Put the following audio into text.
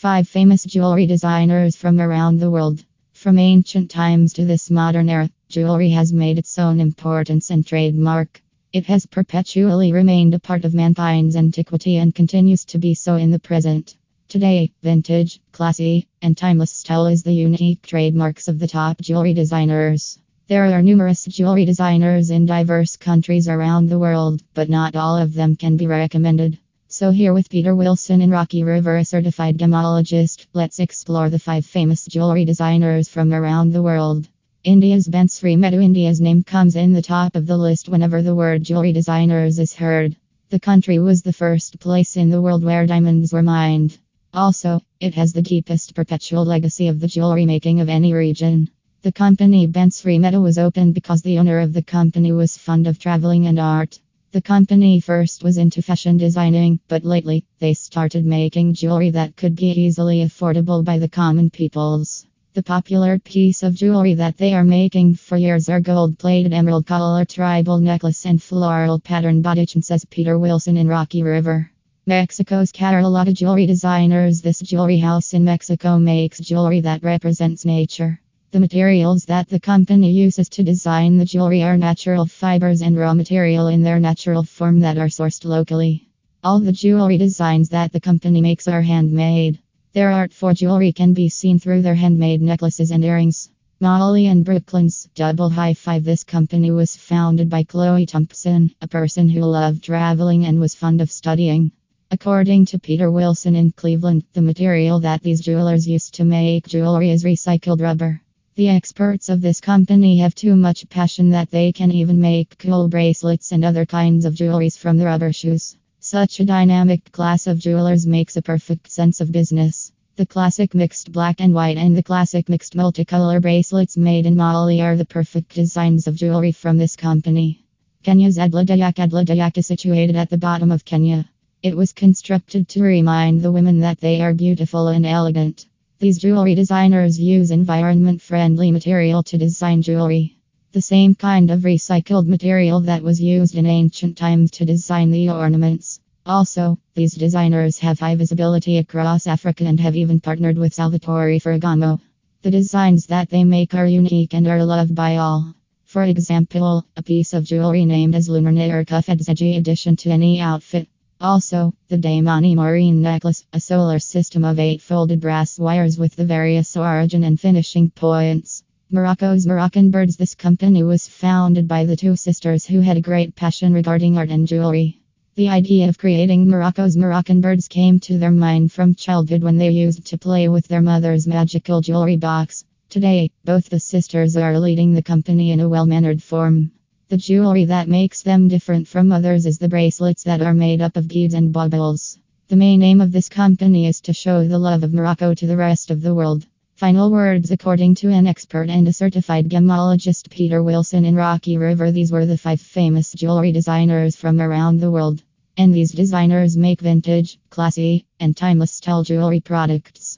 Five famous jewelry designers from around the world. From ancient times to this modern era, jewelry has made its own importance and trademark. It has perpetually remained a part of mankind's antiquity and continues to be so in the present. Today, vintage, classy, and timeless style is the unique trademarks of the top jewelry designers. There are numerous jewelry designers in diverse countries around the world, but not all of them can be recommended. So, here with Peter Wilson and Rocky River, a certified gemologist, let's explore the five famous jewelry designers from around the world. India's Bansiri Meadow India's name comes in the top of the list whenever the word jewelry designers is heard. The country was the first place in the world where diamonds were mined. Also, it has the deepest perpetual legacy of the jewelry making of any region. The company Bansiri Meadow was opened because the owner of the company was fond of traveling and art. The company first was into fashion designing, but lately they started making jewelry that could be easily affordable by the common peoples. The popular piece of jewelry that they are making for years are gold plated emerald collar tribal necklace and floral pattern body says Peter Wilson in Rocky River. Mexico's Carolata Jewelry Designers This jewelry house in Mexico makes jewelry that represents nature. The materials that the company uses to design the jewelry are natural fibers and raw material in their natural form that are sourced locally. All the jewelry designs that the company makes are handmade. Their art for jewelry can be seen through their handmade necklaces and earrings. Molly and Brooklyn's double high five. This company was founded by Chloe Thompson, a person who loved traveling and was fond of studying. According to Peter Wilson in Cleveland, the material that these jewelers used to make jewelry is recycled rubber. The experts of this company have too much passion that they can even make cool bracelets and other kinds of jewelries from the rubber shoes. Such a dynamic class of jewelers makes a perfect sense of business. The classic mixed black and white and the classic mixed multicolor bracelets made in Mali are the perfect designs of jewelry from this company. Kenya's Adele Dejak Adele Dejak is situated at the bottom of Kenya. It was constructed to remind the women that they are beautiful and elegant. These jewelry designers use environment friendly material to design jewelry. The same kind of recycled material that was used in ancient times to design the ornaments. Also, these designers have high visibility across Africa and have even partnered with Salvatore Ferragamo. The designs that they make are unique and are loved by all. For example, a piece of jewelry named as Lunar Nair Cuff adds edgy addition to any outfit. Also, the Daimani Marine necklace, a solar system of eight folded brass wires with the various origin and finishing points. Morocco's Moroccan Birds This company was founded by the two sisters who had a great passion regarding art and jewelry. The idea of creating Morocco's Moroccan Birds came to their mind from childhood when they used to play with their mother's magical jewelry box. Today, both the sisters are leading the company in a well mannered form. The jewelry that makes them different from others is the bracelets that are made up of beads and baubles. The main aim of this company is to show the love of Morocco to the rest of the world. Final words according to an expert and a certified gemologist Peter Wilson in Rocky River. These were the five famous jewelry designers from around the world. And these designers make vintage, classy, and timeless style jewelry products.